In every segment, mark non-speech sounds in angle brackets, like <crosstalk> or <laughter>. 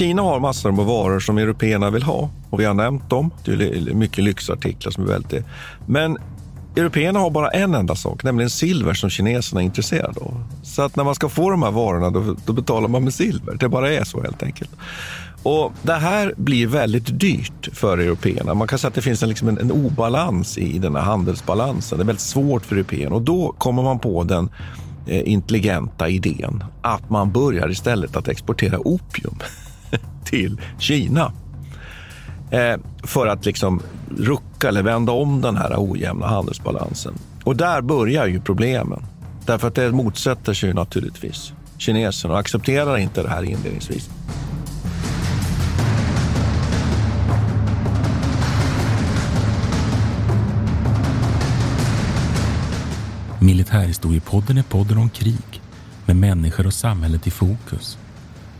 Kina har massor med varor som européerna vill ha och vi har nämnt dem. Det är mycket lyxartiklar som är väldigt... Men européerna har bara en enda sak, nämligen silver som kineserna är intresserade av. Så att när man ska få de här varorna då, då betalar man med silver. Det bara är så helt enkelt. Och Det här blir väldigt dyrt för européerna. Man kan säga att det finns en, liksom en, en obalans i den här handelsbalansen. Det är väldigt svårt för européerna och då kommer man på den eh, intelligenta idén att man börjar istället att exportera opium <laughs> <laughs> till Kina. Eh, för att liksom rucka eller vända om den här ojämna handelsbalansen. Och där börjar ju problemen. Därför att det motsätter sig naturligtvis kineserna och accepterar inte det här inledningsvis. Militärhistoriepodden är podden om krig med människor och samhället i fokus.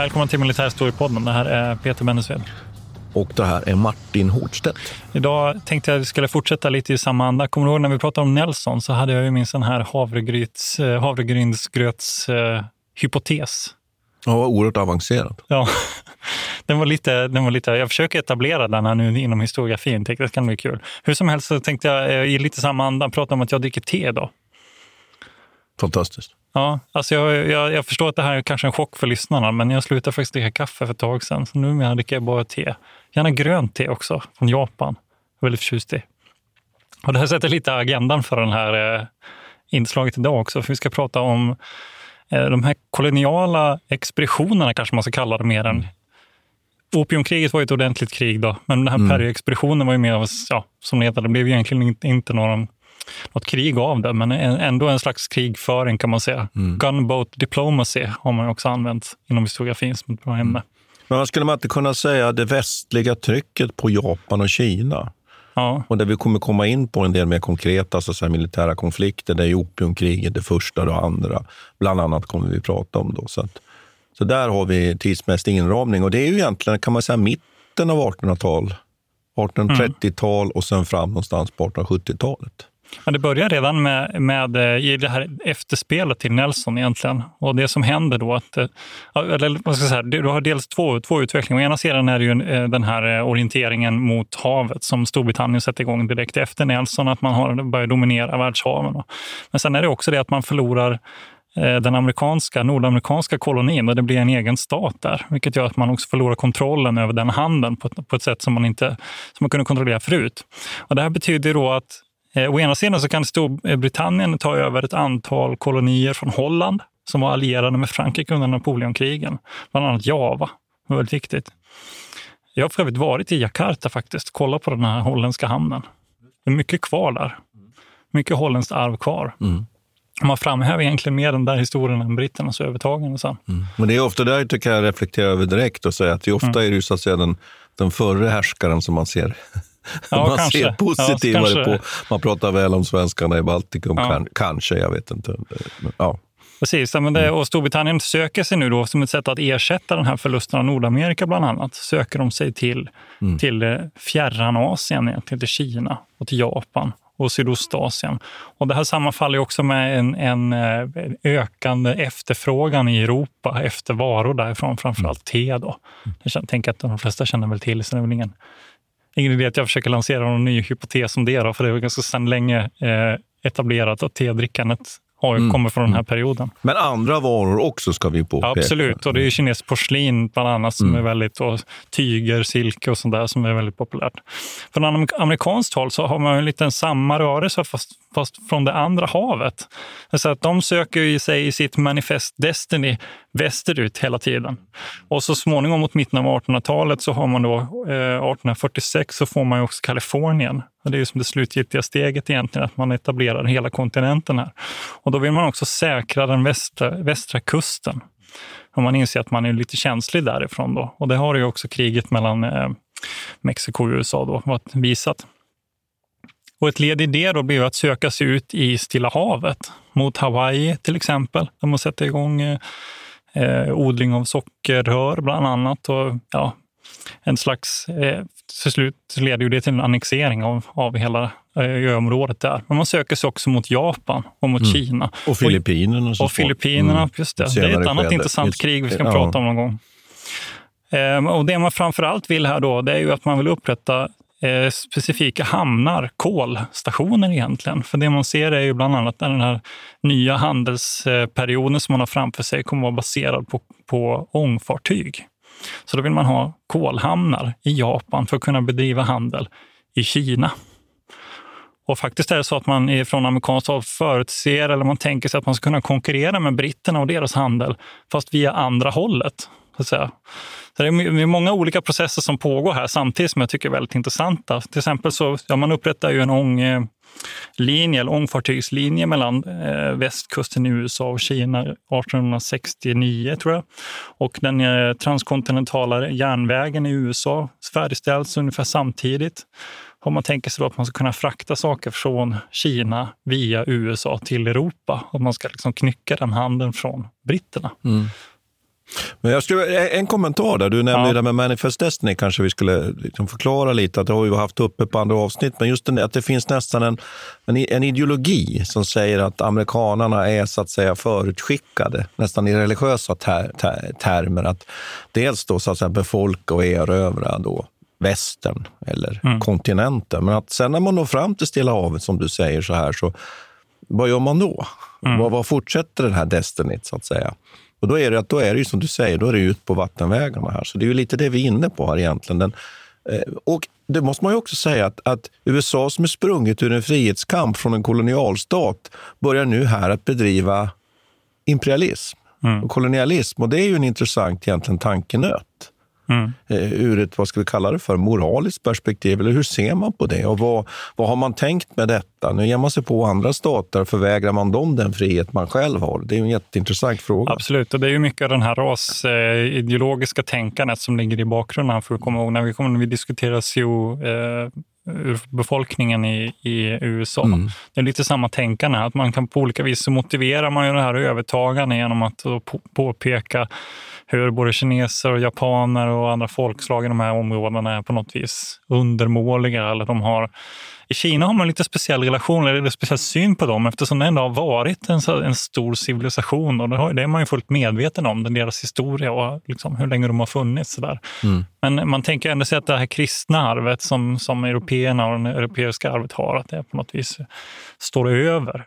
Välkommen till Militärhistoriepodden. Det här är Peter Bennesved. Och det här är Martin Hårdstedt. Idag tänkte jag att vi skulle fortsätta lite i samma anda. Kommer du ihåg när vi pratade om Nelson så hade jag ju min sån här havregryts, eh, havregrynsgröts eh, hypotes. Ja, var oerhört avancerad. Ja, <laughs> den var, lite, den var lite, jag försöker etablera den här nu inom historiografin. Tänkte det kan bli kul. Hur som helst så tänkte jag eh, i lite samma anda prata om att jag dricker te idag. Fantastiskt. Ja, alltså jag, jag, jag, förstår att det här är kanske en chock för lyssnarna, men jag slutade faktiskt dricka kaffe för ett tag sedan. Så numera dricker jag bara te. Gärna grönt te också, från Japan. Jag är väldigt förtjust i. Och det här sätter lite agendan för den här eh, inslaget idag också, för vi ska prata om eh, de här koloniala expeditionerna, kanske man ska kalla det mer än mm. Opiumkriget var ett ordentligt krig, då, men den här mm. Var ju mer av, ja, som det det blev egentligen inte någon något krig av det, men ändå en slags krigföring kan man säga. Mm. Gunboat diplomacy har man också använt inom historiografin som ett bra ämne. Men skulle man inte kunna säga det västliga trycket på Japan och Kina? Ja. Och där vi kommer komma in på en del mer konkreta så säga, militära konflikter. Det är opiumkriget det första och andra. Bland annat kommer vi prata om. Då, så, att, så där har vi tidsmässig inramning. Och det är ju egentligen kan man säga mitten av 1800-tal. 1830-tal mm. och sen fram någonstans på 1870-talet. Men det börjar redan med, med eh, i det här efterspelet till Nelson egentligen. Och det som händer då, att, eh, eller vad ska jag säga, du har dels två, två utvecklingar. Å ena sidan är det ju eh, den här orienteringen mot havet som Storbritannien sätter igång direkt efter Nelson, att man har börjat dominera världshaven. Men sen är det också det att man förlorar den amerikanska, nordamerikanska kolonin och det blir en egen stat där, vilket gör att man också förlorar kontrollen över den handeln på, på ett sätt som man inte som man kunde kontrollera förut. Och det här betyder då att Eh, å ena sidan så kan Storbritannien ta över ett antal kolonier från Holland som var allierade med Frankrike under Napoleonkrigen, bland annat Java. Det var väldigt viktigt. Jag har för övrigt varit i Jakarta faktiskt, kollat på den här holländska hamnen. Det är mycket kvar där. Mycket holländskt arv kvar. Mm. Man framhäver egentligen mer den där historien än britternas övertagande sen. Mm. Men det är ofta där tycker jag reflektera över direkt och säga att det ofta mm. är det så att säga den, den förre härskaren som man ser Ja, man kanske. ser positivare ja, på. Man pratar väl om svenskarna i Baltikum, ja. kan, kanske, jag vet inte. Ja. Precis, men det, och Storbritannien söker sig nu då som ett sätt att ersätta den här förlusten av Nordamerika bland annat, söker de sig till, mm. till eh, fjärran Asien, till Kina och till Japan och Sydostasien. Och det här sammanfaller också med en, en, eh, ökande efterfrågan i Europa efter varor därifrån, framförallt mm. te. Då. Jag tänker att de flesta känner väl till, så det är väl ingen ingen idé att jag försöker lansera någon ny hypotes om det, då, för det är ganska sedan länge eh, etablerat att tedrickandet har, Mm. kommer från den här perioden. Men andra varor också ska vi påpeka. Absolut, och det är ju kinesiskt porslin bland annat som Mm. är väldigt, och tyger, silke och sånt där som är väldigt populärt. Från amer- amerikanskt håll så har man ju lite samma rörelse fast, fast från det andra havet. Så att de söker ju sig i sitt manifest Destiny västerut hela tiden. Och så småningom mot mitten av 1800-talet så har man då eh, 1846 så får man ju också Kalifornien. Och det är ju som det slutgiltiga steget egentligen, att man etablerar hela kontinenten här. Och då vill man också säkra den västra, västra kusten. Och man inser att man är lite känslig därifrån då. Och det har ju också kriget mellan eh, Mexiko och USA då visat. Och ett led i det då blir att söka sig ut i Stilla havet, mot Hawaii till exempel. Där man sätter igång eh, eh, odling av sockerrör bland annat. Och, ja, en slags, eh, till slut leder ju det till en annexering av, av hela eh, öområdet där. Men man söker sig också mot Japan och mot Mm. Kina. Och Filippinerna. Och smått. Filippinerna, Mm. just det. Det är ett annat intressant Just- krig vi ska ja. prata om någon gång. Ehm, och det man framför allt vill här då, det är ju att man vill upprätta eh, specifika hamnar, kolstationer egentligen. För det man ser är ju bland annat att den här nya handelsperioden som man har framför sig kommer vara baserad på, på ångfartyg. Så då vill man ha kolhamnar i Japan för att kunna bedriva handel i Kina. Och faktiskt är det så att man från amerikanskt håll förutser eller man tänker sig att man ska kunna konkurrera med britterna och deras handel, fast via andra hållet. Så att säga. Så det är många olika processer som pågår här samtidigt som jag tycker är väldigt intressanta. Till exempel så ja, man upprättar ju en ånglinje, eh, eller ångfartygslinje mellan eh, västkusten i USA och Kina 1869 tror jag. Och den eh, transkontinentala järnvägen i USA färdigställs ungefär samtidigt. Om man tänker sig då att man ska kunna frakta saker från Kina via USA till Europa. Om man ska liksom knycka den handeln från britterna. Mm. Men jag skulle, en kommentar där. Du nämnde Ja. det med Manifest Destiny, kanske vi skulle liksom förklara lite. Att det har vi haft uppe på andra avsnitt, men just den, att det finns nästan en, en, ideologi som säger att amerikanarna är så att säga förutskickade, nästan i religiösa ter, ter, termer. Att dels då så att säga befolka och erövra då västern eller kontinenten. Men att sen när man når fram till Stilla havet, som du säger så här, så vad gör man då? Vad, vad fortsätter den här Destinyt så att säga? Och då är det, då är det ju som du säger, då är det ut på vattenvägarna här. Så det är ju lite det vi är inne på här egentligen. Den, eh, och det måste man ju också säga att, att USA som är sprunget ur en frihetskamp från en kolonialstat börjar nu här att bedriva imperialism och kolonialism. Och det är ju en intressant egentligen tankenöt. Mm. Eh, ur ett, vad ska vi kalla det för, moraliskt perspektiv? Eller hur ser man på det? Och vad, vad har man tänkt med detta? Nu ger man sig på andra stater, förvägrar man dem den frihet man själv har? Det är en jätteintressant fråga. Absolut, och det är ju mycket av den här rasideologiska tänkandet som ligger i bakgrunden. För att komma ihåg, när vi, kommer, när vi diskuterar CO, eh, ur befolkningen i, i USA. Det är lite samma tänkande, att man kan på olika vis så motiverar man ju det här övertagandet genom att påpeka hur både kineser och japaner och andra folkslag i de här områdena är på något vis undermåliga. Eller de har, I Kina har man lite speciell relation, eller speciell syn på dem eftersom det ändå har varit en, en stor civilisation och det, har, det är man ju fullt medveten om, den deras historia och liksom hur länge de har funnits. Där. Men man tänker ändå sig att det här kristna arvet som, som européerna och det europeiska arvet har, att det på något vis står över.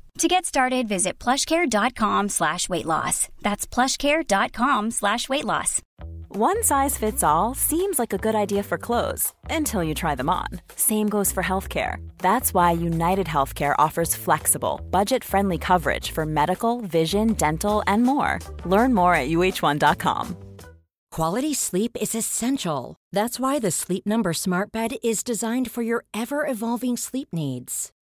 To get started, visit plushcare.com slash weight loss. That's plushcare.com slash weight loss. One size fits all seems like a good idea for clothes until you try them on. Same goes for healthcare. That's why United Healthcare offers flexible, budget friendly coverage for medical, vision, dental, and more. Learn more at uh1.com. Quality sleep is essential. That's why the Sleep Number Smart Bed is designed for your ever evolving sleep needs.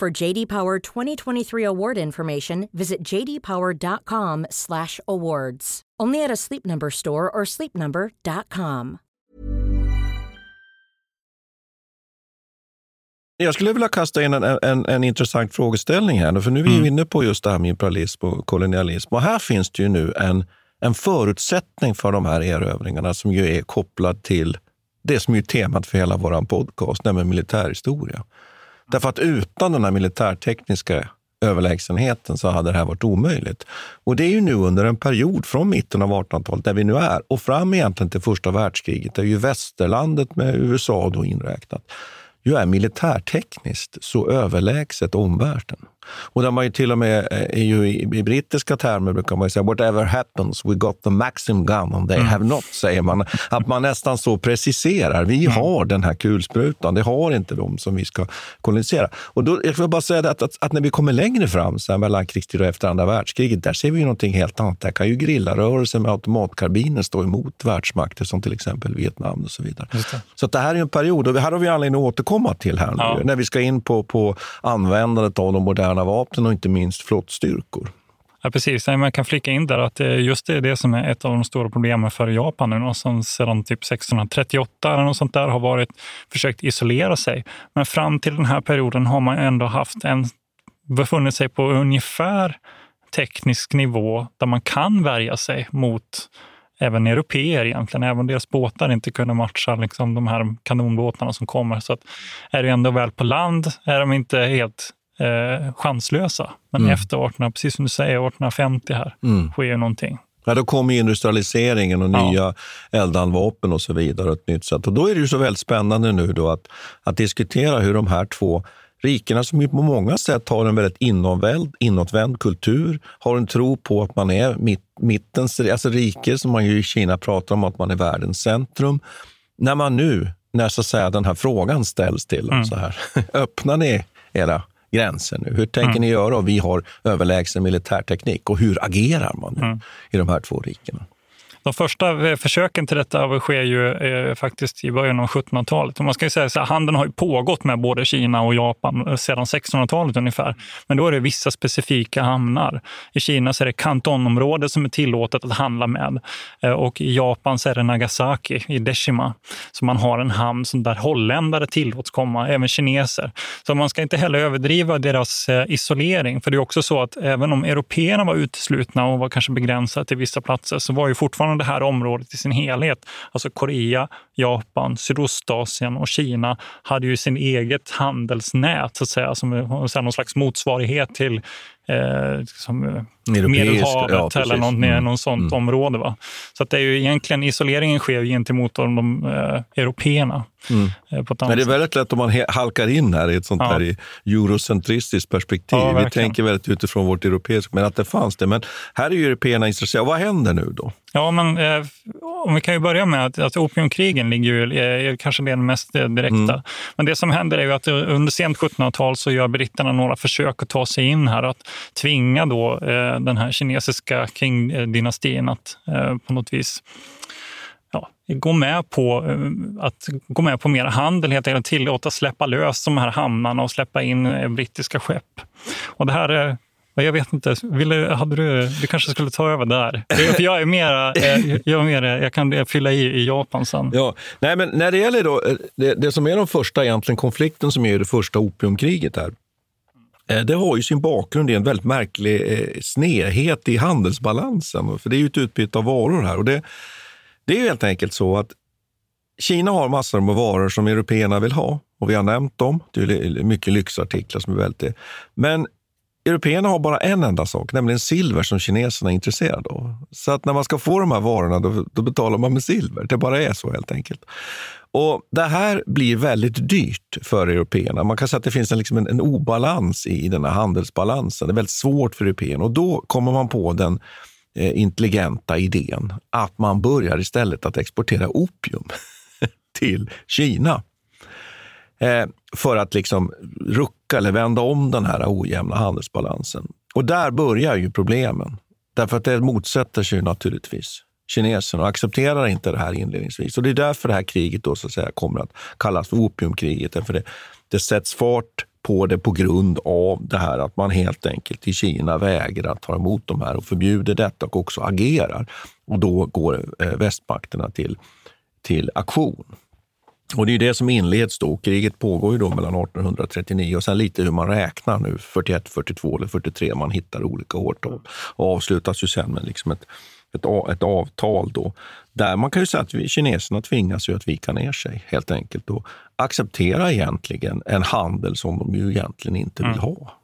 For JD Power 2023 award information, visit jdpower.com/awards. Only at a Sleep Number store or sleepnumber.com. Jag skulle vilja kasta in en, en, en intressant frågeställning här, för nu är vi Mm. inne på just det här med imperialism och kolonialism. Och här finns det ju nu en, en förutsättning för de här erövringarna som ju är kopplad till det som är temat för hela vår podcast, nämligen militärhistoria. Därför att utan den här militärtekniska överlägsenheten så hade det här varit omöjligt. Och det är ju nu under en period från mitten av 1800-talet, där vi nu är, och fram egentligen till första världskriget, där ju västerlandet med USA då inräknat, ju är militärtekniskt så överlägset omvärlden. Och där man ju till och med eh, är ju i, i brittiska termer brukar man säga whatever happens, we got the Maxim gun and they have not, säger man. Att man nästan så preciserar. Vi har den här kulsprutan, det har inte de som vi ska kolonisera. Och då, jag vill bara säga att, att, att när vi kommer längre fram, så här, mellan krigstid och efter andra världskriget, där ser vi ju någonting helt annat. Där kan ju grillarrörelser med automatkarbiner stå emot världsmakter som till exempel Vietnam och så vidare. Så det här är en period, och här har vi anledning att återkomma till här nu, Ja. när vi ska in på, på användandet av de moderna vapnen och inte minst flottstyrkor. Ja, precis. Man kan flika in där att just det är det som är ett av de stora problemen för Japan nu, som sedan typ 1638 eller något sånt där har varit försökt isolera sig. Men fram till den här perioden har man ändå haft en, befunnit sig på ungefär teknisk nivå där man kan värja sig mot även europeer egentligen, även deras båtar inte kunde matcha liksom, de här kanonbåtarna som kommer. Så att är du ändå väl på land är de inte helt eh, chanslösa. Men Mm. efter 1800, precis som du säger, 1850 här, Mm. sker ju någonting. Ja, då kommer industrialiseringen och Ja. nya eldhandvapen och så vidare. och Ett nytt sätt. Och då är det ju så väldigt spännande nu då att, att diskutera hur de här två rikena som ju på många sätt har en väldigt inåtvänd, inåtvänd kultur, har en tro på att man är mitt, mittens alltså rike, som man ju i Kina pratar om att man är världens centrum. När man nu, när så att säga, den här frågan ställs till dem Mm. så här, <laughs> öppnar ni era gränser nu? Hur tänker Mm. ni göra? Vi har överlägsen militärteknik. Och hur agerar man nu Mm. i de här två rikena? De första eh, försöken till detta sker ju eh, faktiskt i början av 1700-talet. Man ska ju säga så här, handeln har ju pågått med både Kina och Japan eh, sedan 1600-talet ungefär. Men då är det vissa specifika hamnar. I Kina så är det kantonområdet som är tillåtet att handla med. Eh, och i Japan så är det Nagasaki i Deshima. Så man har en hamn som där holländare tillåts komma, även kineser. Så man ska inte heller överdriva deras eh, isolering. För det är också så att även om européerna var uteslutna och var kanske begränsade till vissa platser så var ju fortfarande det här området i sin helhet, alltså Korea, Japan, Sydostasien och Kina hade ju sin eget handelsnät så att säga, som någon slags motsvarighet till eh, som, Europeisk, Medelhavet ja, eller något, Mm. någon sånt Mm. område. Va? Så att det är ju egentligen isoleringen sker gentemot de, de eh, européerna. Mm. eh, på Men det är väldigt lätt om man halkar in här i ett sånt Ja. här eurocentristiskt perspektiv. Ja, Vi tänker väldigt utifrån vårt europeiska, men att det fanns det. Men här är ju européerna intresserade. Vad händer nu då? Ja, men eh, om vi kan ju börja med att, att opiumkrigen ligger ju, eh, är kanske det mest eh, direkta. Mm. Men det som händer är ju att under sent 1700-tal så gör britterna några försök att ta sig in här, att tvinga då eh, den här kinesiska Qing-dynastin eh, att eh, på något vis ja, gå med på eh, att gå med på mer handel, helt enkelt tillåta släppa lös de här hamnarna och släppa in eh, brittiska skepp. Och det här eh, jag vet inte, ville, hade du, du kanske skulle ta över där? För jag är mera, eh, jag, är mera, jag kan eh, fylla i i Japan sen. Ja, nej, men när det gäller då, det, det som är den första egentligen konflikten som är det första opiumkriget här, Eh, det har ju sin bakgrund i en väldigt märklig eh, snedhet i handelsbalansen. För det är ju ett utbyte av varor här. Och det, det är helt enkelt så att Kina har massor med varor som européerna vill ha och vi har nämnt dem. Det är mycket lyxartiklar som är väldigt... Men européerna har bara en enda sak, nämligen silver som kineserna är intresserade av. Så att när man ska få de här varorna då, då betalar man med silver. Det bara är så helt enkelt. Och Det här blir väldigt dyrt för européerna. Man kan säga att det finns en, liksom en, en obalans i den här handelsbalansen. Det är väldigt svårt för européerna och då kommer man på den eh, intelligenta idén att man börjar istället att exportera opium <laughs> till Kina. Eh, för att liksom rucka eller vända om den här ojämna handelsbalansen. Och där börjar ju problemen. Därför att det motsätter sig naturligtvis kineserna och accepterar inte det här inledningsvis. Och det är därför det här kriget då, så att säga, kommer att kallas för opiumkriget. Därför det, det sätts fart på det på grund av det här att man helt enkelt i Kina vägrar att ta emot de här och förbjuder detta och också agerar. Och då går eh, västmakterna till, till aktion. Och det är det som inleds då. Kriget pågår ju då mellan 1839 och sen lite hur man räknar nu, 41, 42 eller 43, man hittar olika årtal. Och avslutas ju sen med liksom ett, ett, ett avtal då. Där man kan ju säga att vi, kineserna tvingas ju att vika ner sig helt enkelt och acceptera egentligen en handel som de ju egentligen inte vill mm. ha.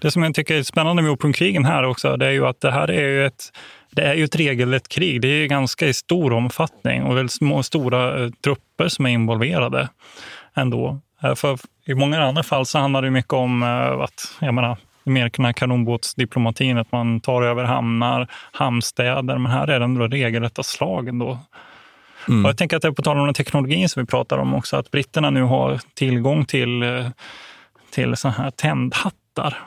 Det som jag tycker är spännande med opiumkrigen här också, det är ju att det här är ju ett, det är ju ett regelrätt krig. Det är ganska i stor omfattning och väldigt små, stora eh, trupper som är involverade ändå. Eh, för I många andra fall så handlar det mycket om eh, att, jag menar, mer den här kanonbåtsdiplomatin, att man tar över hamnar, hamnstäder. Men här är det ändå regelrätta slag ändå. Mm. Och jag tänker att det är på tal om den teknologin som vi pratar om också, att britterna nu har tillgång till, till såna här tändhattar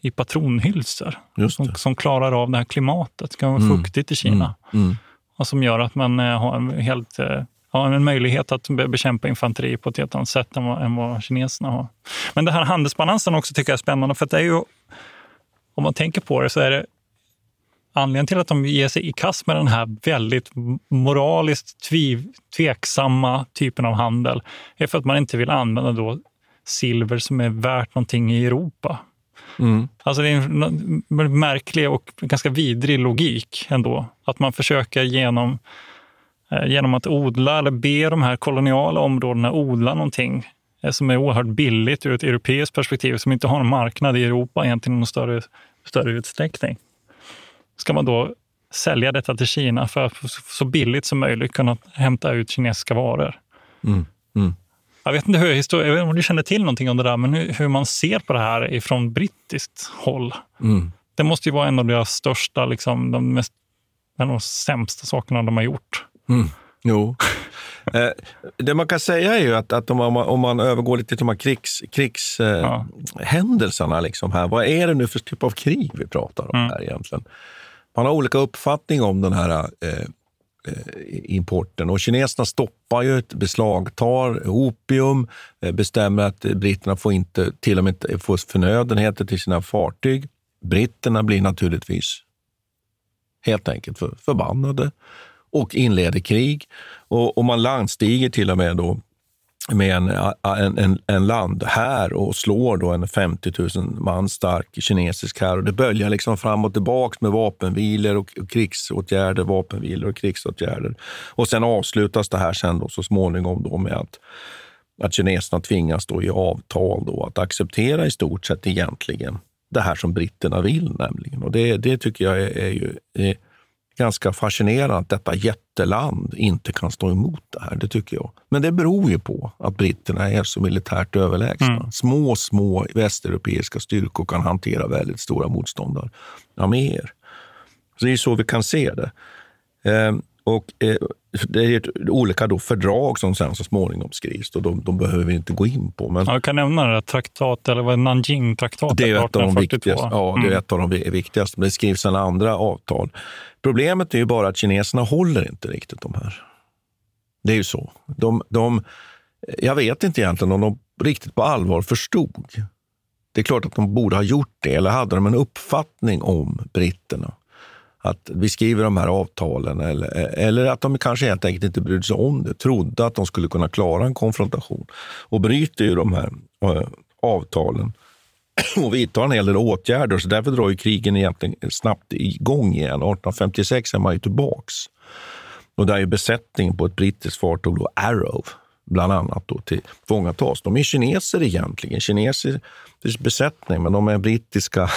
i patronhylsor som, som, klarar av det här klimatet. Det kan vara mm. fuktigt i Kina. Mm. Mm. Och som gör att man eh, har en, helt, eh, har en möjlighet att bekämpa infanteri på ett helt annat sätt än vad, än vad kineserna har. Men det här handelsbalansen också tycker jag är spännande. För det är ju, om man tänker på det så är det anledningen till att de ger sig i kast med den här väldigt moraliskt tviv, tveksamma typen av handel är för att man inte vill använda då silver som är värt någonting i Europa. Mm. Alltså det är en märklig och ganska vidrig logik ändå. Att man försöker genom, eh, genom att odla eller be de här koloniala områdena odla någonting eh, som är oerhört billigt ur ett europeiskt perspektiv, som inte har en marknad i Europa egentligen i någon större, större utsträckning. Ska man då sälja detta till Kina för att så billigt som möjligt kunna hämta ut kinesiska varor. Mm. Mm. Jag vet inte hur historia, jag vet om du känner till någonting om det där, men hur, hur man ser på det här ifrån brittiskt håll. Mm. Det måste ju vara en av deras största, liksom, de mest, en av de sämsta sakerna de har gjort. Mm. Jo. <laughs> eh, det man kan säga är ju att, att om, man, om man övergår lite till de här krigshändelserna, krigs, eh, ja. liksom vad är det nu för typ av krig vi pratar om mm. här egentligen? Man har olika uppfattning om den här Eh, Eh, importen. Och kineserna stoppar ju, beslagtar opium, eh, bestämmer att britterna får inte till och med få förnödenheter till sina fartyg. Britterna blir naturligtvis helt enkelt för, förbannade och inleder krig. Och, och man landstiger till och med då med en, en, en, en land här och slår då en 50 000 man stark kinesisk här. Och det böljar liksom fram och tillbaka med vapenvilor och, och krigsåtgärder, vapenvilor och krigsåtgärder. Och sen avslutas det här sen då, så småningom då med att, att kineserna tvingas då i avtal då att acceptera i stort sett egentligen det här som britterna vill nämligen. Och det, det tycker jag är, är ju är, ganska fascinerande att detta jätteland inte kan stå emot det här. Det tycker jag. Men det beror ju på att britterna är så militärt överlägsna. Mm. Små, små västeuropeiska styrkor kan hantera väldigt stora motståndararméer. Så det är så vi kan se det. Ehm, och eh, det är olika då fördrag som sen så småningom skrivs. Och de, de behöver vi inte gå in på. Men... Ja, jag kan nämna det, traktat, eller vad Nanjing-traktatet det är ett av de viktigaste. Ja, det är mm. ett av de viktigaste. Men det skrivs en andra avtal. Problemet är ju bara att kineserna håller inte riktigt de här. Det är ju så. De, de, jag vet inte egentligen om de riktigt på allvar förstod. Det är klart att de borde ha gjort det, eller hade de en uppfattning om britterna? Att vi skriver de här avtalen, eller, eller att de kanske helt enkelt inte brydde sig om det. Trodde att de skulle kunna klara en konfrontation och bryter ju de här äh, avtalen <clears throat> och vidtar en hel del åtgärder. Så därför drar ju krigen egentligen snabbt igång igen. 1856 är man ju tillbaks. Och där är besättningen på ett brittiskt fartyg, då, Arrow, bland annat, då, till fångatas. De är kineser egentligen, kinesisk besättning, men de är brittiska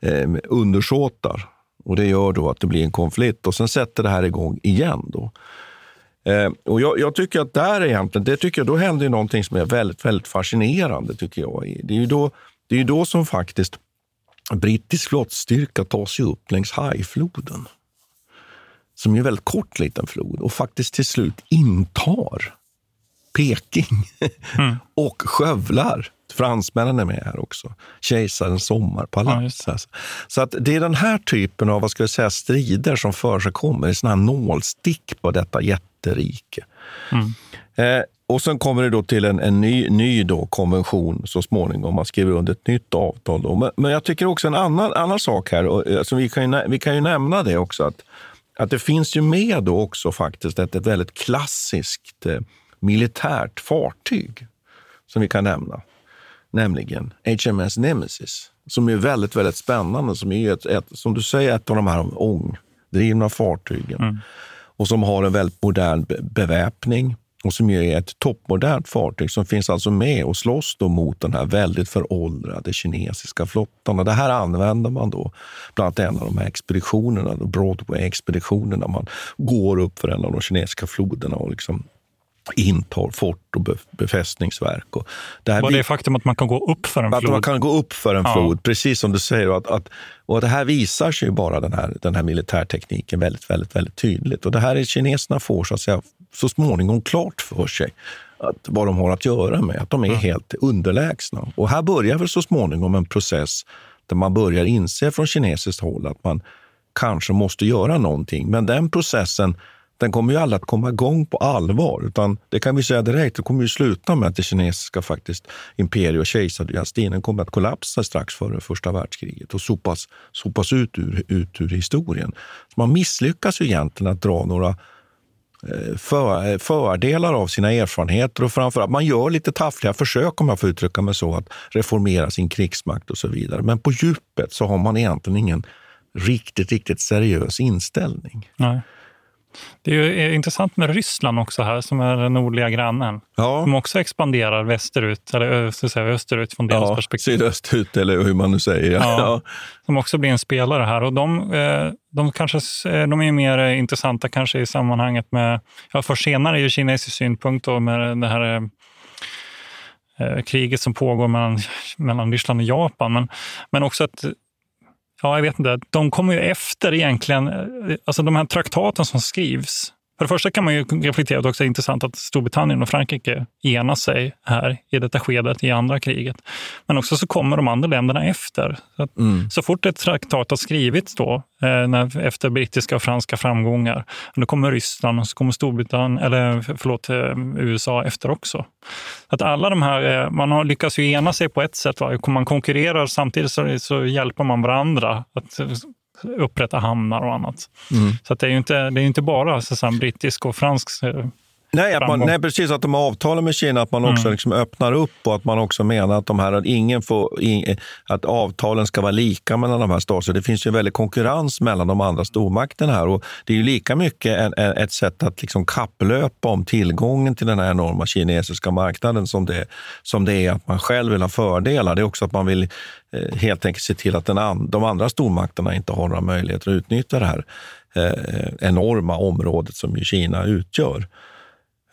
eh, undersåtar. Och det gör då att det blir en konflikt och sen sätter det här igång igen. Då. Eh, och jag, jag, tycker att där egentligen, det tycker jag, då händer ju någonting som är väldigt, väldigt fascinerande. tycker jag. Det är ju då, det är då som faktiskt brittisk flottstyrka tar sig upp längs Haifloden. Som är en väldigt kort liten flod och faktiskt till slut intar Peking mm. <laughs> och skövlar Fransmännen är med här också. Kejsarens sommarpalats. alltså. Så att det är den här typen av vad ska jag säga, strider som förekommer i såna här nålstick på detta jätterike. Mm. Eh, och sen kommer det då till en, en ny, ny då konvention så småningom. Man skriver under ett nytt avtal. Då. Men, men jag tycker också en annan, annan sak här, och, alltså vi, kan ju, vi kan ju nämna det också, att, att det finns ju med då också faktiskt ett, ett väldigt klassiskt eh, militärt fartyg som vi kan nämna, nämligen HMS Nemesis, som är väldigt, väldigt spännande, som är ett, ett som du säger, ett av de här ångdrivna fartygen Mm. och som har en väldigt modern be- beväpning och som är ett toppmodernt fartyg som finns alltså med och slåss då mot den här väldigt föråldrade kinesiska flottan. Och det här använder man då bland annat en av de här expeditionerna, Broadway-expeditionerna. Man går upp för en av de kinesiska floderna och liksom intar fort och be- befästningsverk. Och det här Bara vi- det faktum att man kan gå upp för en att man flod. kan gå upp för en Ja. flod, precis som du säger. Och, att, att, och det här visar sig ju bara, den här, den här militärtekniken, väldigt, väldigt, väldigt tydligt. Och det här är kineserna får så, att säga, så småningom klart för sig att, vad de har att göra med, att de är helt underlägsna. Och här börjar väl så småningom en process där man börjar inse från kinesiskt håll att man kanske måste göra någonting. Men den processen den kommer ju aldrig att komma igång på allvar. Utan det kan vi säga direkt, det kommer ju sluta med att det kinesiska faktiskt imperie och kejsardynastin kommer att kollapsa strax före första världskriget och sopas, sopas ut, ur, ut ur historien. Så man misslyckas ju egentligen att dra några eh, för, eh, fördelar av sina erfarenheter och framförallt man gör lite taffliga försök, om jag får uttrycka mig så, att reformera sin krigsmakt och så vidare. Men på djupet så har man egentligen ingen riktigt, riktigt seriös inställning. Nej. Det är ju är intressant med Ryssland också här, som är den nordliga grannen. Ja. Som också expanderar västerut, eller ö- så säga, österut från deras Ja, perspektiv. sydöstut eller hur man nu säger. Ja. Ja. Som också blir en spelare här. Och de, eh, de, kanske, eh, de är mer eh, intressanta kanske i sammanhanget med, ja, för senare ur kinesisk synpunkt då, med det här eh, eh, kriget som pågår mellan, mellan Ryssland och Japan. Men, men också att Ja, jag vet inte. De kommer ju efter egentligen, eh, alltså de här traktaten som skrivs. För det första kan man ju reflektera att det också är intressant att Storbritannien och Frankrike enar sig här i detta skedet i andra kriget. Men också så kommer de andra länderna efter. Så, att, så fort ett traktat har skrivits då, eh, när, efter brittiska och franska framgångar, då kommer Ryssland och så kommer Storbritannien, eller förlåt, eh, USA efter också. Att alla de här, eh, man har lyckats ju ena sig på ett sätt. Va? Man konkurrerar samtidigt så, så hjälper man varandra att upprätta hamnar och annat. Så att det är ju inte, det är inte bara så brittisk och fransk eh, Nej, man, nej, precis. Att de avtalar med Kina, att man också Mm. liksom öppnar upp och att man också menar att, de här, att, ingen får, in, att avtalen ska vara lika mellan de här staterna. Det finns ju en väldig konkurrens mellan de andra stormakterna här. Och det är ju lika mycket en, en, ett sätt att liksom kapplöpa om tillgången till den här enorma kinesiska marknaden som det, som det är att man själv vill ha fördelar. Det är också att man vill eh, helt enkelt se till att den de andra stormakterna inte har några möjligheter att utnyttja det här eh, enorma området som Kina utgör.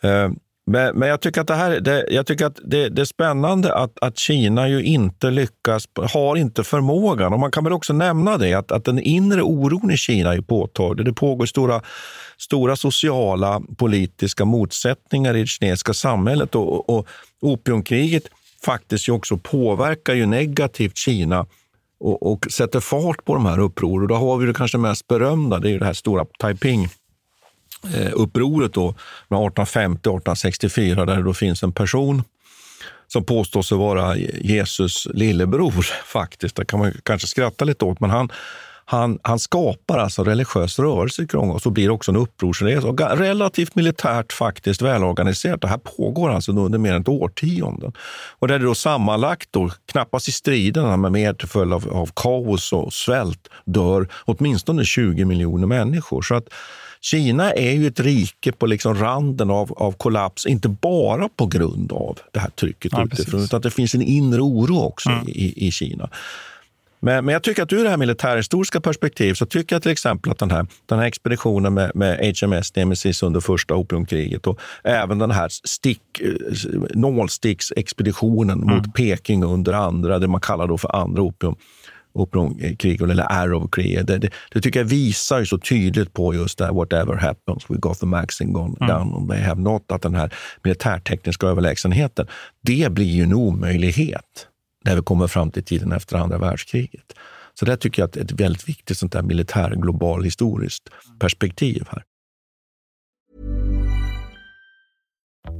Eh, men, men jag tycker att det här det, jag tycker att det, det är spännande att, att Kina ju inte lyckas, har inte förmågan. Och man kan väl också nämna det, att, att den inre oron i Kina är påtaglig. Det pågår stora, stora sociala, politiska motsättningar i det kinesiska samhället. Och, och, och opiumkriget faktiskt ju också påverkar ju negativt Kina och, och sätter fart på de här upproren. Då har vi det kanske mest berömda, det är ju det här stora Taiping Eh, upproret då, 1850-1864 där det då finns en person som påstår sig vara Jesus lillebror. <laughs> faktiskt. Det kan man kanske skratta lite åt, men han, han, han skapar alltså religiös rörelse i Krångås och blir också en upprorsresa. Och relativt militärt faktiskt välorganiserat. Det här pågår alltså under mer än ett årtionde. Och där det då sammanlagt, då, knappast i striderna, men mer till följd av, av kaos och svält, dör åtminstone 20 miljoner människor. Så att Kina är ju ett rike på liksom randen av, av kollaps, inte bara på grund av det här trycket Ja, utifrån, precis. utan det finns en inre oro också i, i Kina. Men, men jag tycker att ur det här militärhistoriska perspektiv så tycker jag till exempel att den här, den här expeditionen med, med HMS Nemesis under första opiumkriget och även den här stick, eh, nålsticksexpeditionen mot Peking under andra, det man kallar då för andra opium opiumkrig eller Arrow-krig. Det, det, det, tycker jag visar så tydligt på just det whatever happens, we got the maxing gun, mm. gun they have not, att den här militärtekniska överlägsenheten, det blir ju en omöjlighet när vi kommer fram till tiden efter andra världskriget. Så det tycker jag är ett väldigt viktigt sånt där militär global historiskt perspektiv här.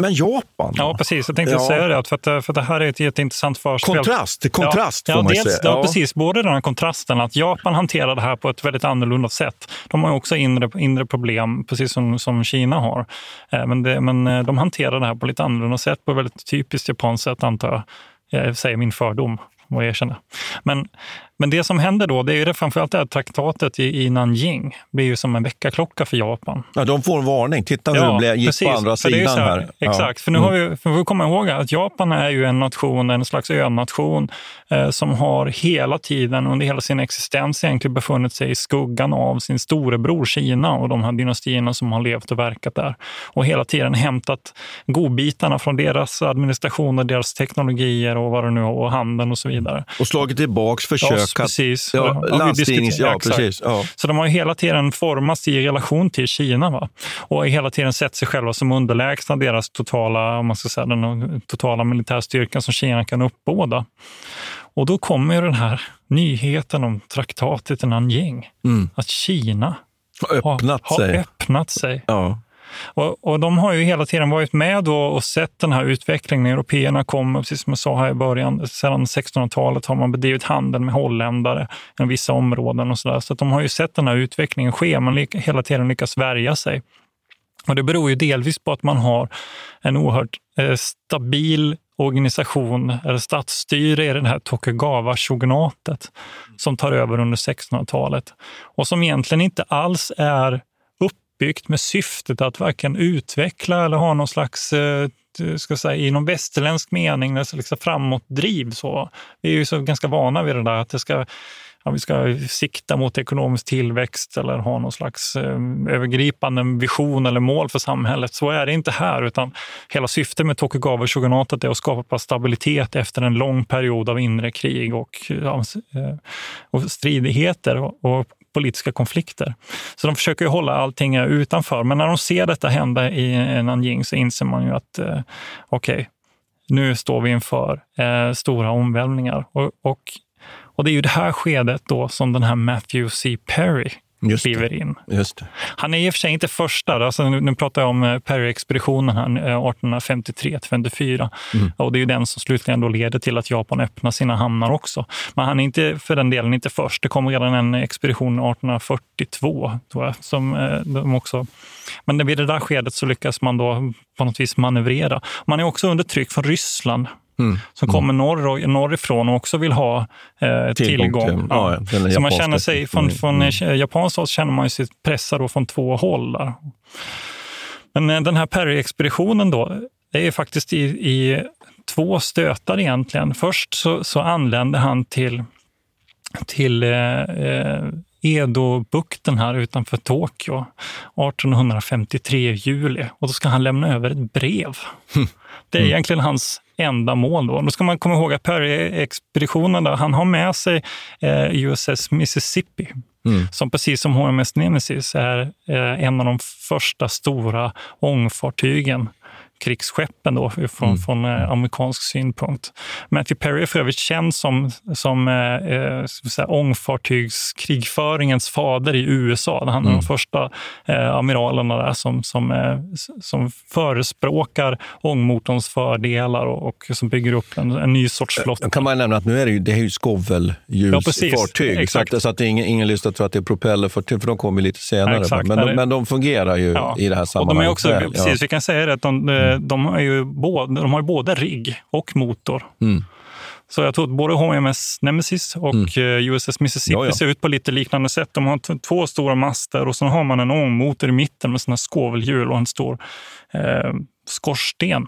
Men Japan? Ja, precis. Jag tänkte ja. säga det, för, att, för att det här är ett jätteintressant förspel. Kontrast, kontrast ja, får man dels, säga. Ja, precis. Både den här kontrasten, att Japan hanterar det här på ett väldigt annorlunda sätt. De har också inre, inre problem, precis som, som Kina har. Eh, men, det, men eh, de hanterar det här på lite annorlunda sätt, på ett väldigt typiskt japanskt sätt, antar jag. Jag säger min fördom och erkänna. Men, men det som händer då, det är ju framförallt det här traktatet i, i Nanjing. blir ju som en väckarklocka för Japan. Ja, de får en varning. Titta hur ja, det gick precis, på andra sidan här. här. Exakt, för nu har vi, för vi komma ihåg att Japan är ju en nation, en slags önation eh, som har hela tiden, under hela sin existens egentligen befunnit sig i skuggan av sin storebror Kina och de här dynastierna som har levt och verkat där. Och hela tiden hämtat godbitarna från deras administration och deras teknologier och vad det nu och handeln och så vidare. Och slagit tillbaks försök Ja, precis. Ja, landstings, ja, precis. Ja. Så de har hela tiden formats i relation till Kina va? och hela tiden sett sig själva som underlägsna deras totala, om man ska säga, den totala militärstyrkan som Kina kan uppbåda. Och då kommer den här nyheten om traktatet i Nanjing, mm. att Kina har öppnat har, sig. Har öppnat sig. Ja. Och, och, de har ju hela tiden varit med och sett den här utvecklingen. Européerna kom, precis som jag sa här i början, sedan 1600-talet har man bedrivit handel med holländare i vissa områden och så där. Så de har ju sett den här utvecklingen ske, men hela tiden lyckats värja sig. Och det beror ju delvis på att man har en oerhört eh, stabil organisation eller statsstyre i det här Tokugawa-shogunatet som tar över under 1600-talet och som egentligen inte alls är uppbyggt med syftet att varken utveckla eller ha någon slags eh, ska säga, i någon västerländsk mening, liksom framåtdriv. Så. Vi är ju så ganska vana vid det där att det ska, ja, vi ska sikta mot ekonomisk tillväxt eller ha någon slags eh, övergripande vision eller mål för samhället. Så är det inte här, utan hela syftet med Tokugawa-shogunatet är att skapa stabilitet efter en lång period av inre krig och, ja, eh, och stridigheter. Och, och politiska konflikter. Så de försöker hålla allting utanför. Men när de ser detta hända i Nanjing så inser man ju att eh, okej, okay, nu står vi inför eh, stora omvälvningar. Och, och, och, det är ju det här skedet då som den här Matthew C. Perry Just kliver in. Just Han är i och för sig inte första. Alltså nu, nu pratar jag om eh, Perry-expeditionen här, 1853-54. Eh, mm. Och det är ju den som slutligen då leder till att Japan öppnar sina hamnar också. Men han är inte för den delen inte först. Det kom redan en expedition 1842, tror jag, som eh, de också... Men vid det där skedet så lyckas man då på något vis manövrera. Man är också under tryck från Ryssland Mm. som kommer norr, norrifrån och också vill ha eh, tillgång. Till, ja. Ja, så man känner sig, från, mm. från mm. japanskt håll känner man sig pressad från två håll. Där. Men eh, den här Perry-expeditionen då, det är faktiskt i, i två stötar egentligen. Först så, så anlände han till, till eh, eh Edo-bukten här utanför Tokyo 1853 i juli och då ska han lämna över ett brev. Det är egentligen hans enda mål. Då. Då ska man komma ihåg att Perry-expeditionen, han har med sig eh, USS Mississippi Mm. som precis som HMS Nemesis är eh, en av de första stora ångfartygen krigsskeppen då, från, mm. från eh, amerikansk synpunkt. Matthew Perry är för övrigt känd som, som eh, eh säga, ångfartygskrigföringens fader i USA. Han är mm. de första eh, amiralerna där som, som, eh, som förespråkar ångmotorns fördelar och, och som bygger upp en, en ny sorts eh, flotta. kan man nämna att nu är det ju, det är ju skovelhjulsfartyg, ja, så, så att ingen, ingen lyssnar tror att det är propellerfartyg, för de kommer lite senare. Ja, men, de, men de fungerar ju ja. i det här sammanhanget. Och de är också, precis, vi kan säga det, att de, Mm. de, har ju både, de har både rigg och motor. Mm. Så jag tror att både HMS Nemesis och mm. Eh, USS Mississippi ja, ja. ser ut på lite liknande sätt. De har två stora master och så har man en ångmotor i mitten med såna skovelhjul och en stor eh, skorsten.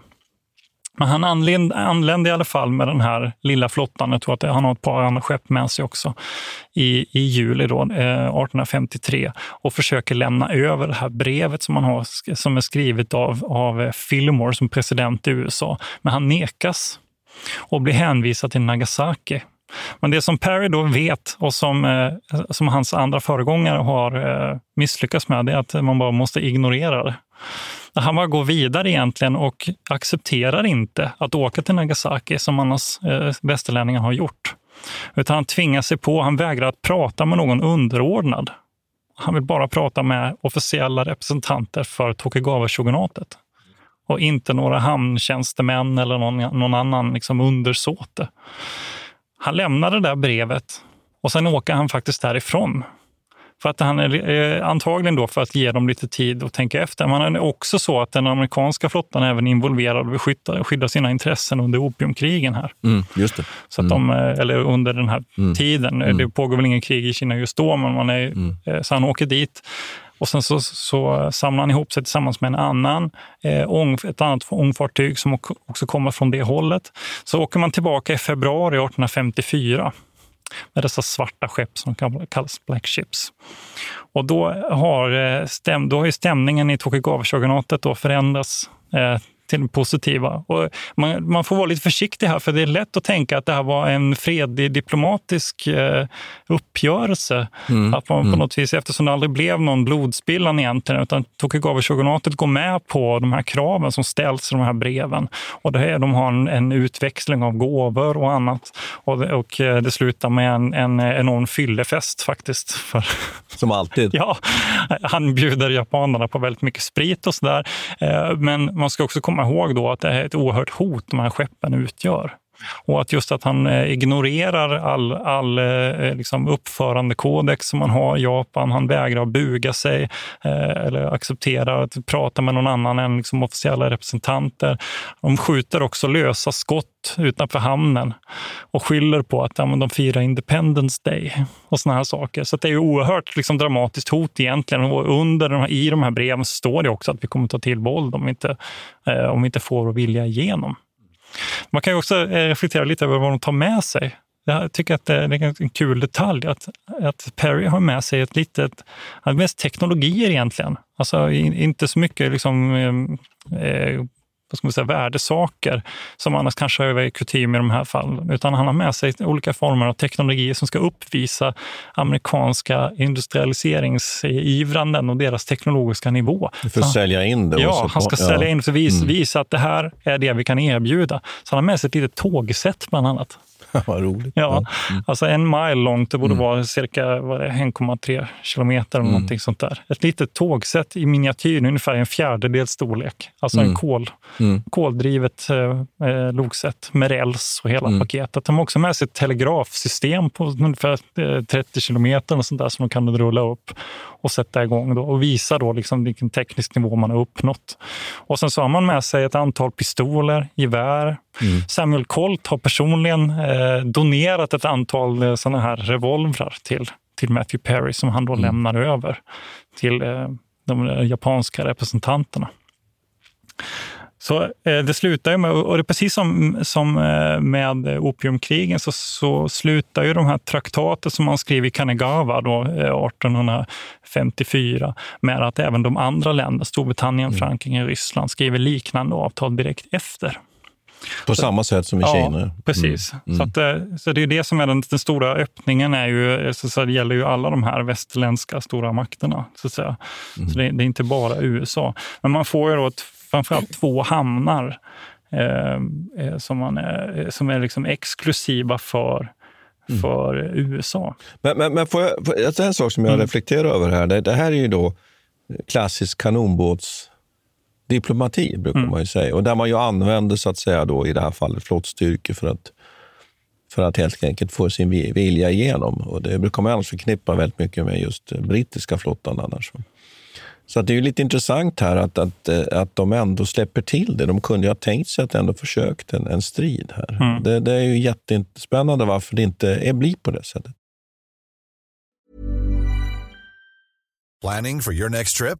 Men han anlände, anlände, i alla fall med den här lilla flottan. Jag tror att han har ett par andra skepp med sig också i, i juli då, eh, 1853 och försöker lämna över det här brevet som, han har, som är skrivet av, av eh, Fillmore som president i USA. Men han nekas och blir hänvisad till Nagasaki. Men det som Perry då vet och som, eh, som hans andra föregångare har eh, misslyckats med, är att man bara måste ignorera det. Han bara går vidare egentligen och accepterar inte att åka till Nagasaki som annars eh, västerlänningar har gjort. Utan han tvingar sig på, han vägrar att prata med någon underordnad. Han vill bara prata med officiella representanter för Tokugawa-shogunatet och inte några hamntjänstemän eller någon, någon annan liksom undersåte. Han lämnar det där brevet och sen åker han faktiskt därifrån för att han är eh, antagligen då för att ge dem lite tid att tänka efter. Men det är också så att den amerikanska flottan är även involverad och vill skydda, skydda sina intressen under opiumkrigen här. Mm, just det. Så att de, mm. eller under den här mm. tiden. Mm. Det pågår väl ingen krig i Kina just då, men man är, mm. Eh, så han åker dit. Och sen så, så samlar han ihop sig tillsammans med en annan, eh, ång, ett annat ångfartyg som också kommer från det hållet. Så åker man tillbaka i februari 1854 med dessa svarta skepp som kallas Black Ships. Och då har, eh, stäm, då har stämningen i Tokugawa-shogunatet förändrats eh, till det positiva. Och man, man, får vara lite försiktig här, för det är lätt att tänka att det här var en fredlig diplomatisk eh, uppgörelse. Mm. Att man på mm. något vis, eftersom det aldrig blev någon blodspillan egentligen, utan Tokugawa-shogunatet går med på de här kraven som ställs i de här breven. Och det är, de har en, en utväxling av gåvor och annat. Och det, och eh, det slutar med en, en enorm fyllefest faktiskt. <laughs> För, som alltid. <laughs> ja, han bjuder japanerna på väldigt mycket sprit och sådär. Eh, men man ska också komma komma ihåg då att det är ett oerhört hot de här skeppen utgör. Och att just att han eh, ignorerar all, all eh, liksom uppförandekodex som man har i Japan. Han vägrar buga sig eh, eller acceptera att prata med någon annan än liksom officiella representanter. De skjuter också lösa skott utanför hamnen och skyller på att ja, de firar Independence Day och såna här saker. Så det är ju oerhört liksom, dramatiskt hot egentligen. Och under de här, I de här breven står det också att vi kommer ta till våld om vi inte, eh, om vi inte får vår vilja igenom. Man kan också eh, reflektera lite över vad de tar med sig. Jag tycker att det är en kul detalj att, att Perry har med sig ett litet, mest teknologier egentligen. Alltså inte så mycket liksom, eh, eh vad ska man säga, värdesaker som annars kanske är kutym i de här fallen. Utan han har med sig olika former av teknologier som ska uppvisa amerikanska industrialiseringsivranden och deras teknologiska nivå. För att sälja in det? Ja, han ska sälja in och visa, mm. visa att det här är det vi kan erbjuda. Så han har med sig ett litet tågsätt bland annat. <laughs> Vad roligt. Ja, mm. alltså en mile långt, det borde mm. vara cirka 1,3 kilometer eller mm. någonting sånt där. Ett litet tågsätt i miniatyr, ungefär en fjärdedels storlek. Alltså mm. en kol, mm. koldrivet eh, eh, loksätt med räls och hela mm. paketet. De har också med sig ett telegrafsystem på ungefär 30 eh, kilometer och sånt där som de kan rulla upp och sätta igång då, och visa då liksom vilken teknisk nivå man har uppnått. Och sen så har man med sig ett antal pistoler, gevär. Mm. Samuel Colt har personligen eh, donerat ett antal eh, sådana här revolvrar till, till Matthew Perry som han då mm. lämnar över till eh, de japanska representanterna. Så eh, det slutar ju med, och det är precis som, som eh, med opiumkrigen, så, så slutar ju de här traktater som man skrev i Kanagawa då, eh, 1854 med att även de andra länderna, Storbritannien, Mm. Frankrike, Ryssland, skriver liknande avtal direkt efter. På samma sätt som i Kina. Ja, precis. Mm. Så, att, eh, så det är det som är den, den stora öppningen. Är ju, eh, så, så det gäller ju alla de här västerländska stora makterna. Så, att säga. Mm. så det, det är inte bara USA. Men man får ju då ett, framförallt två hamnar eh, eh, som, man är, som är liksom exklusiva för, Mm. för USA. Men, men, men får jag, säga en sak som jag Mm. reflekterar över här. Det, det här är ju då klassisk kanonbåtsdiplomati, brukar Mm. man ju säga. Och där man ju använder, så att säga, då, i det här fallet flottstyrkor för att, för att helt enkelt få sin vi- vilja igenom. Och det brukar man annars förknippa väldigt mycket med just brittiska flottan annars. Så att det är ju lite intressant här att, att, att de ändå släpper till det. De kunde ju ha tänkt sig att ändå försökt en, en strid här. Mm. Det, det är ju jättespännande varför det inte är, blir på det sättet. Planning for your next trip?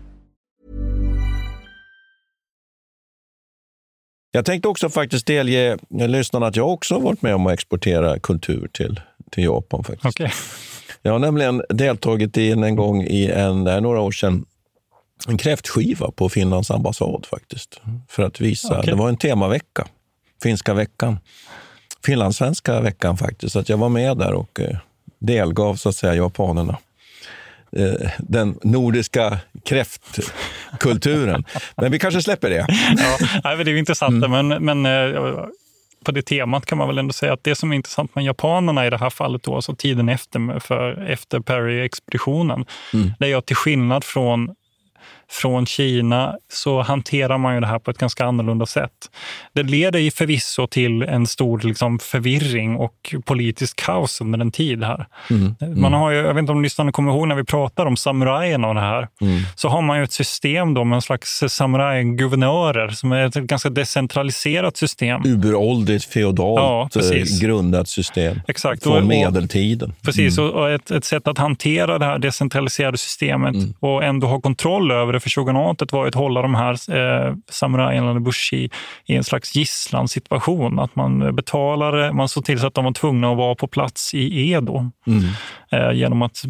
Jag tänkte också faktiskt delge lyssnarna att jag också har varit med om att exportera kultur till, till Japan. faktiskt. Okej. Jag har nämligen deltagit i en, en gång i en, det är några år sedan, en kräftskiva på Finlands ambassad faktiskt. För att visa, Okej. det var en temavecka, finska veckan. Finlandssvenska veckan faktiskt. Så att jag var med där och eh, delgav så att säga japanerna den nordiska kräftkulturen. Men vi kanske släpper det. Ja, det är intressant, Mm. men, men eh, på det temat kan man väl ändå säga att det som är intressant med japanerna i det här fallet, då, alltså tiden efter, för, efter Perry-expeditionen, Mm. det är att till skillnad från från Kina så hanterar man ju det här på ett ganska annorlunda sätt. Det leder ju förvisso till en stor liksom, förvirring och politisk kaos under en tid här. Mm. Man har ju, jag vet inte om lyssnarna kommer ihåg när vi pratar om samurajerna och det här, Mm. så har man ju ett system då med en slags samurajguvernörer som är ett ganska decentraliserat system. Uråldrigt, Ja, feodalt precis. eh, grundat system Exakt. från Och- och- medeltiden. Precis, Mm. och och ett, ett sätt att hantera det här decentraliserade systemet Mm. och ändå ha kontroll över det. För shogunatet var att hålla de här eh, samurajerna, eller bushi, i en slags gisslansituation. Att man betalade, man såg till så att de var tvungna att vara på plats i Edo. Mm. Eh, genom att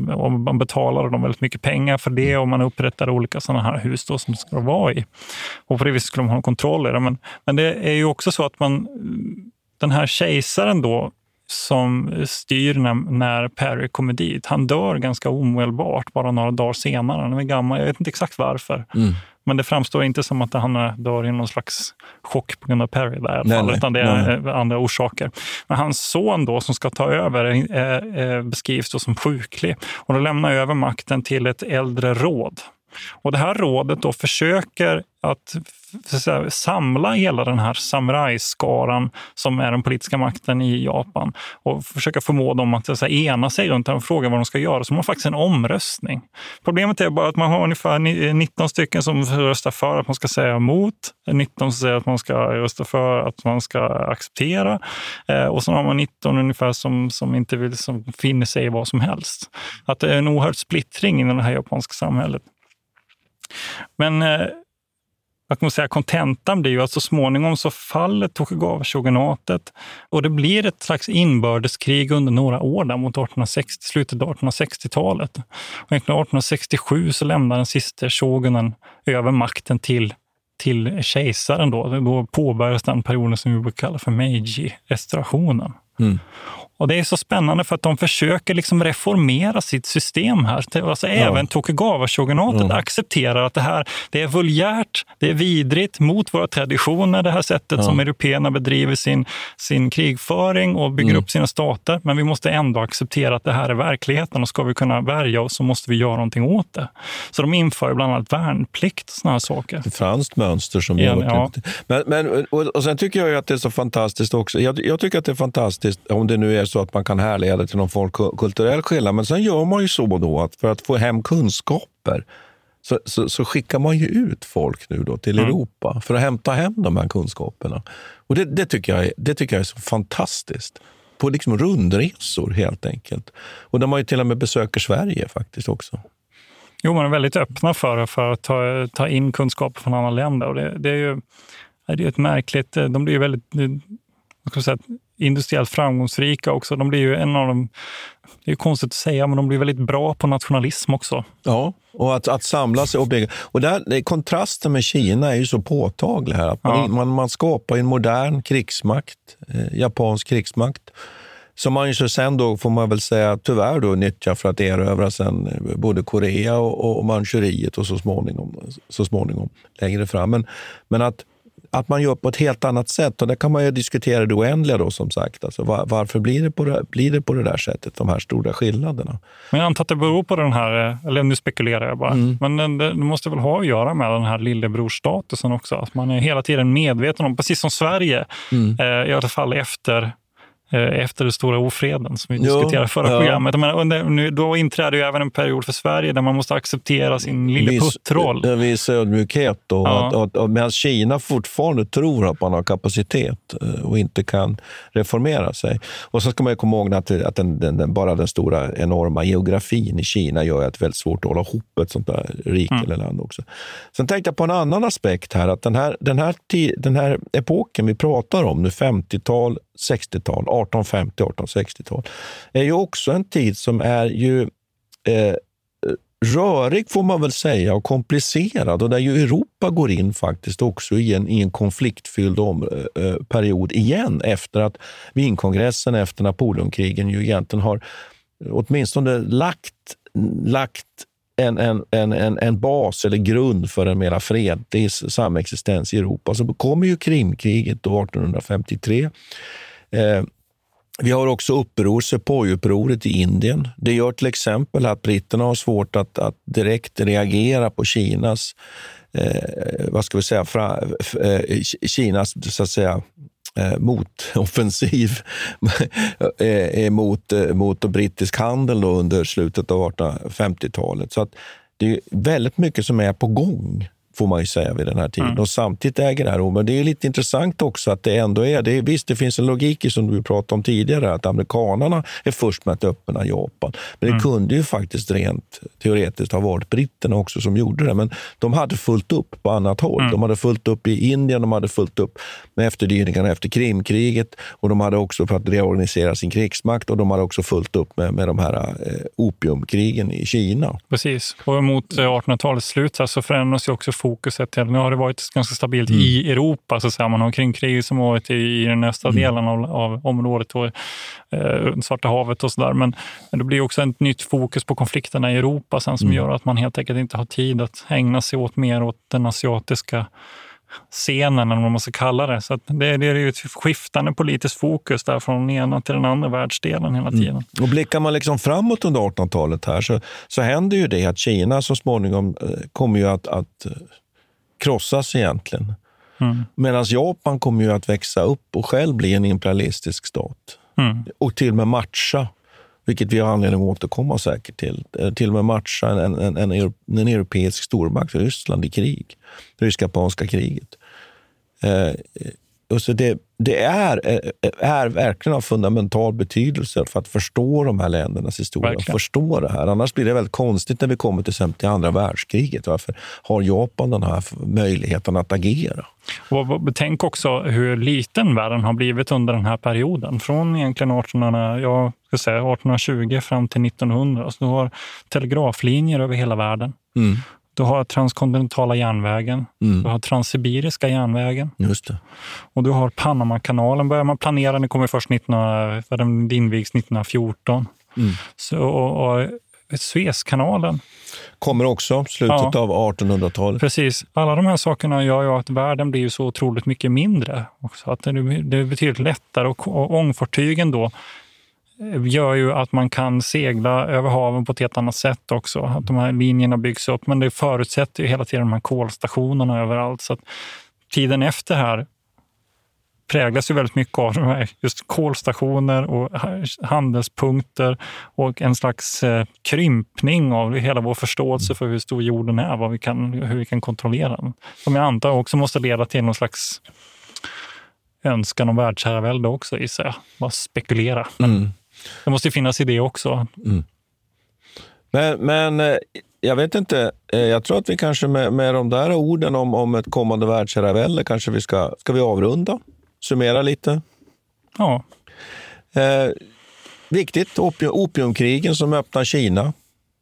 man betalade dem väldigt mycket pengar för det och man upprättade olika sådana här hus då som ska vara i. Och på det viset skulle man ha kontroll i det. Men, men det är ju också så att man, den här kejsaren då som styr när, när Perry kommer dit, han dör ganska omedelbart, bara några dagar senare. Han är gammal, jag vet inte exakt varför. Mm. Men det framstår inte som att han är- dör i någon slags chock på grund av Perry där, Nej, fall, nej, utan det är nej. eh, andra orsaker. Men hans son då som ska ta över eh, eh, beskrivs då som sjuklig och då lämnar över makten till ett äldre råd. Och det här rådet då försöker att, att säga, samla hela den här samurajskaran som är den politiska makten i Japan och försöka förmå dem att, att säga, ena sig runt det här och fråga vad de ska göra. Så man har faktiskt en omröstning. Problemet är bara att man har ungefär 19 stycken som röstar för att man ska säga emot, 19 som säger att man ska rösta för att man ska acceptera eh, och så har man 19 ungefär som, som inte vill, som finner sig i vad som helst. Att det är en oerhörd splittring i det här japanska samhället. Men eh, vad kan man säga, kontentan blir ju att så småningom så faller Tokugawa-shogunatet och det blir ett slags inbördeskrig under några år där mot 1860, slutet av 1860-talet. Och egentligen 1867 så lämnar den sista shogunen över makten till till kejsaren. Då, då påbörjas den perioden som vi brukar kalla för Meiji-restaurationen. Mm. Och Det är så spännande för att de försöker liksom reformera sitt system här. Alltså Ja. Även Tokugawa-shogunatet Mm. accepterar att det här det är vulgärt, det är vidrigt mot våra traditioner, det här sättet Ja. som européerna bedriver sin, sin krigföring och bygger Mm. upp sina stater. Men vi måste ändå acceptera att det här är verkligheten och ska vi kunna värja oss så måste vi göra någonting åt det. Så de inför bland annat värnplikt och här saker. Ett franskt mönster som gör ja. men, men, och, och Sen tycker jag att det är så fantastiskt också. Jag, jag tycker att det är fantastiskt om det nu är så att man kan härleda till någon form av kulturell skillnad. Men sen gör man ju så då att för att få hem kunskaper så, så, så skickar man ju ut folk nu då till Mm. Europa för att hämta hem de här kunskaperna. Och det, det, tycker jag är, det tycker jag är så fantastiskt. På liksom rundresor helt enkelt. Och de har ju till och med besöker Sverige faktiskt också. Jo, man är väldigt öppna för, för att ta, ta in kunskaper från andra länder. Och det, det är ju det är ett märkligt... De blir ju väldigt vad ska man säga, industriellt framgångsrika också. De blir ju en av de... Det är ju konstigt att säga, men de blir väldigt bra på nationalism också. Ja, och att, att samla sig och bygga. Och där, kontrasten med Kina är ju så påtaglig här. Att man, Ja. man, man skapar en modern krigsmakt, eh, japansk krigsmakt, som man ju sen då, får man väl säga, tyvärr då nyttjar för att erövra sen eh, både Korea och, och Manchuriet och så småningom, så småningom längre fram. Men, men att, att man gör på ett helt annat sätt. Och det kan man ju diskutera det oändliga då som sagt. Alltså, var, varför blir det, på det, blir det på det där sättet, de här stora skillnaderna? Men jag antar att det beror på den här, eller nu spekulerar jag bara, Mm. men det, det måste väl ha att göra med den här lillebrorstatusen också. Att man är hela tiden medveten om, precis som Sverige, Mm. eh, i alla fall efter efter den stora ofreden som vi diskuterade förra ja. programmet. Menar, under, nu, då inträder ju även en period för Sverige där man måste acceptera sin lille viss, puttroll. En viss ödmjukhet. Ja. att, att, att, medan Kina fortfarande tror att man har kapacitet eh, och inte kan reformera sig. Och så ska man ju komma ihåg att, att den, den, den, bara den stora enorma geografin i Kina gör att det är väldigt svårt att hålla ihop ett sånt där rike Mm. eller land också. Sen tänkte jag på en annan aspekt här. Att den här, den här, den här epoken vi pratar om nu, 50-tal, 60-tal, 1850, 1860-tal, är ju också en tid som är ju eh, rörig får man väl säga och komplicerad och där ju Europa går in faktiskt också i en, i en konfliktfylld om, eh, eh period igen efter att Wienkongressen efter Napoleonkrigen ju egentligen har åtminstone lagt, lagt en, en, en, en, en bas eller grund för en mera fredlig samexistens i Europa. Så kommer ju Krimkriget då 1853. Eh, vi har också uppror, Sepoy-upproret i Indien. Det gör till exempel att britterna har svårt att, att direkt reagera på Kinas, eh, vad ska vi säga, fra, f, eh, Kinas så att säga, eh, motoffensiv <laughs> eh, mot, eh, mot brittisk handel då under slutet av 1850-talet. Så att det är väldigt mycket som är på gång får man ju säga vid den här tiden. Och samtidigt äger det här. Men det är lite intressant också att det ändå är, det är visst det finns en logik i som du pratade om tidigare, att amerikanarna är först med att öppna Japan. Men det kunde ju faktiskt rent teoretiskt ha varit britterna också som gjorde det. Men de hade fullt upp på annat håll. De hade fullt upp i Indien, de hade fullt upp med efterdyningarna efter Krimkriget och de hade också för att reorganisera sin krigsmakt och de hade också fullt upp med, med de här eh, opiumkrigen i Kina. Precis. Och mot eh, 1800-talets slut så förändras ju också fokuset. Nu har det varit ganska stabilt Mm. i Europa. Så att säga. Man har kringkrig som varit i, i den östra Mm. delen av, av området och eh, Svarta havet och sådär. Men, men det blir också ett nytt fokus på konflikterna i Europa sen som Mm. gör att man helt enkelt inte har tid att ägna sig åt mer åt den asiatiska scenen, eller vad man ska kalla det. Så det, det är ju ett skiftande politiskt fokus där från den ena till den andra världsdelen hela tiden. Mm. Och blickar man liksom framåt under 1800-talet här så, så händer ju det att Kina så småningom eh, kommer ju att, att eh, krossas egentligen. Mm. Medan Japan kommer ju att växa upp och själv bli en imperialistisk stat. Mm. Och till och med matcha, vilket vi har anledning att återkomma säkert till, eh, till och med matcha en, en, en, en, europeisk stormakt, Ryssland, i krig. Rysk-japanska kriget. Eh, så det, det är, eh, är verkligen av fundamental betydelse för att förstå de här ländernas historia. Verkligen. Förstå det här. Annars blir det väldigt konstigt när vi kommer till, exempel till andra världskriget. Varför har Japan den här möjligheten att agera? Och betänk också hur liten världen har blivit under den här perioden. Från egentligen 1800, jag ska säga 1820 fram till 1900. Så du har telegraflinjer över hela världen. Mm. Du har transkontinentala järnvägen, Mm. du har transsibiriska järnvägen Just det. och du har Panamakanalen börjar man planera. Den kommer först 19, för den invigs 1914. Mm. Så, och, och Suezkanalen, Kommer också slutet Ja. av 1800-talet. precis. Alla de här sakerna gör ju att världen blir så otroligt mycket mindre. Också. Att det, det är betydligt lättare och, och ångfartygen då gör ju att man kan segla över haven på ett helt annat sätt också. Att de här linjerna byggs upp. Men det förutsätter ju hela tiden de här kolstationerna överallt. Så att tiden efter här präglas ju väldigt mycket av de här just kolstationer och handelspunkter och en slags eh, krympning av hela vår förståelse för hur stor jorden är, vad vi kan, hur vi kan kontrollera den. Som jag antar också måste leda till någon slags önskan om världsherravälde också, gissar jag. Bara spekulera. Mm. Det måste ju finnas i det också. Men, men eh, jag vet inte, eh, jag tror att vi kanske med, med de där orden om, om ett kommande världsherravälde kanske vi ska, ska vi avrunda? Summera lite? Ja. Eh, viktigt, opium, opiumkrigen som öppnar Kina.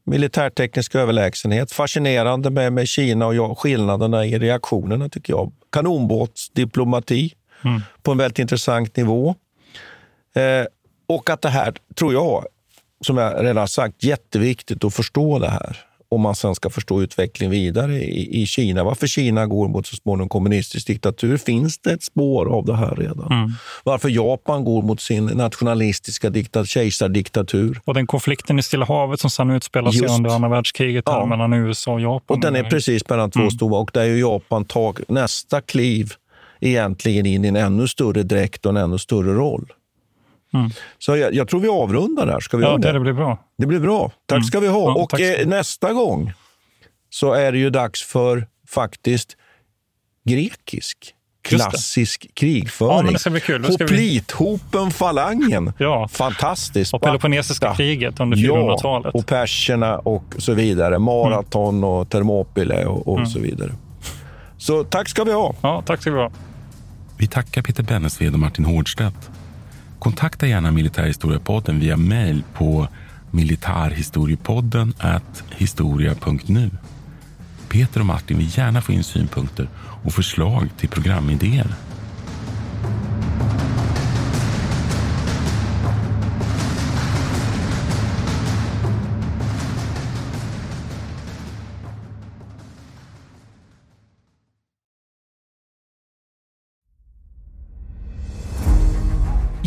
Militärteknisk överlägsenhet. Fascinerande med, med Kina och ja, skillnaderna i reaktionerna tycker jag. Kanonbåtsdiplomati Mm. på en väldigt intressant nivå. Eh, och att det här, tror jag, som jag redan sagt, jätteviktigt att förstå det här om man sen ska förstå utvecklingen vidare i, i Kina. Varför Kina går mot så småningom kommunistisk diktatur finns det ett spår av det här redan. Mm. Varför Japan går mot sin nationalistiska diktat, kejsardiktatur. Och den konflikten i Stilla havet som sedan utspelar sig under andra världskriget Ja. mellan USA och Japan. Och den är precis mellan två Mm. stora och där är ju Japan tar nästa kliv egentligen in i en ännu större dräkt och en ännu större roll. Mm. Så jag, jag tror vi avrundar där. Ska vi Ja, det, det blir bra. Det blir bra. Tack Mm. ska vi ha. Ja, och eh, nästa gång så är det ju dags för faktiskt grekisk klassisk krigföring. Ja, men det ska bli kul. Ska vi- Hoplithopen, falangen. <laughs> Ja. Fantastiskt. Och Peloponnesiska Ja. kriget under Ja, 400-talet. och perserna och så vidare. Maraton och Thermopyle och, och Mm. så vidare. Så tack ska vi ha. Ja, tack ska vi ha. Vi tackar Peter Bennesved och Martin Hårdstedt. Kontakta gärna Militärhistoriepodden via mejl på militarhistoriepodden historia.nu. Peter och Martin vill gärna få in synpunkter och förslag till programidéer.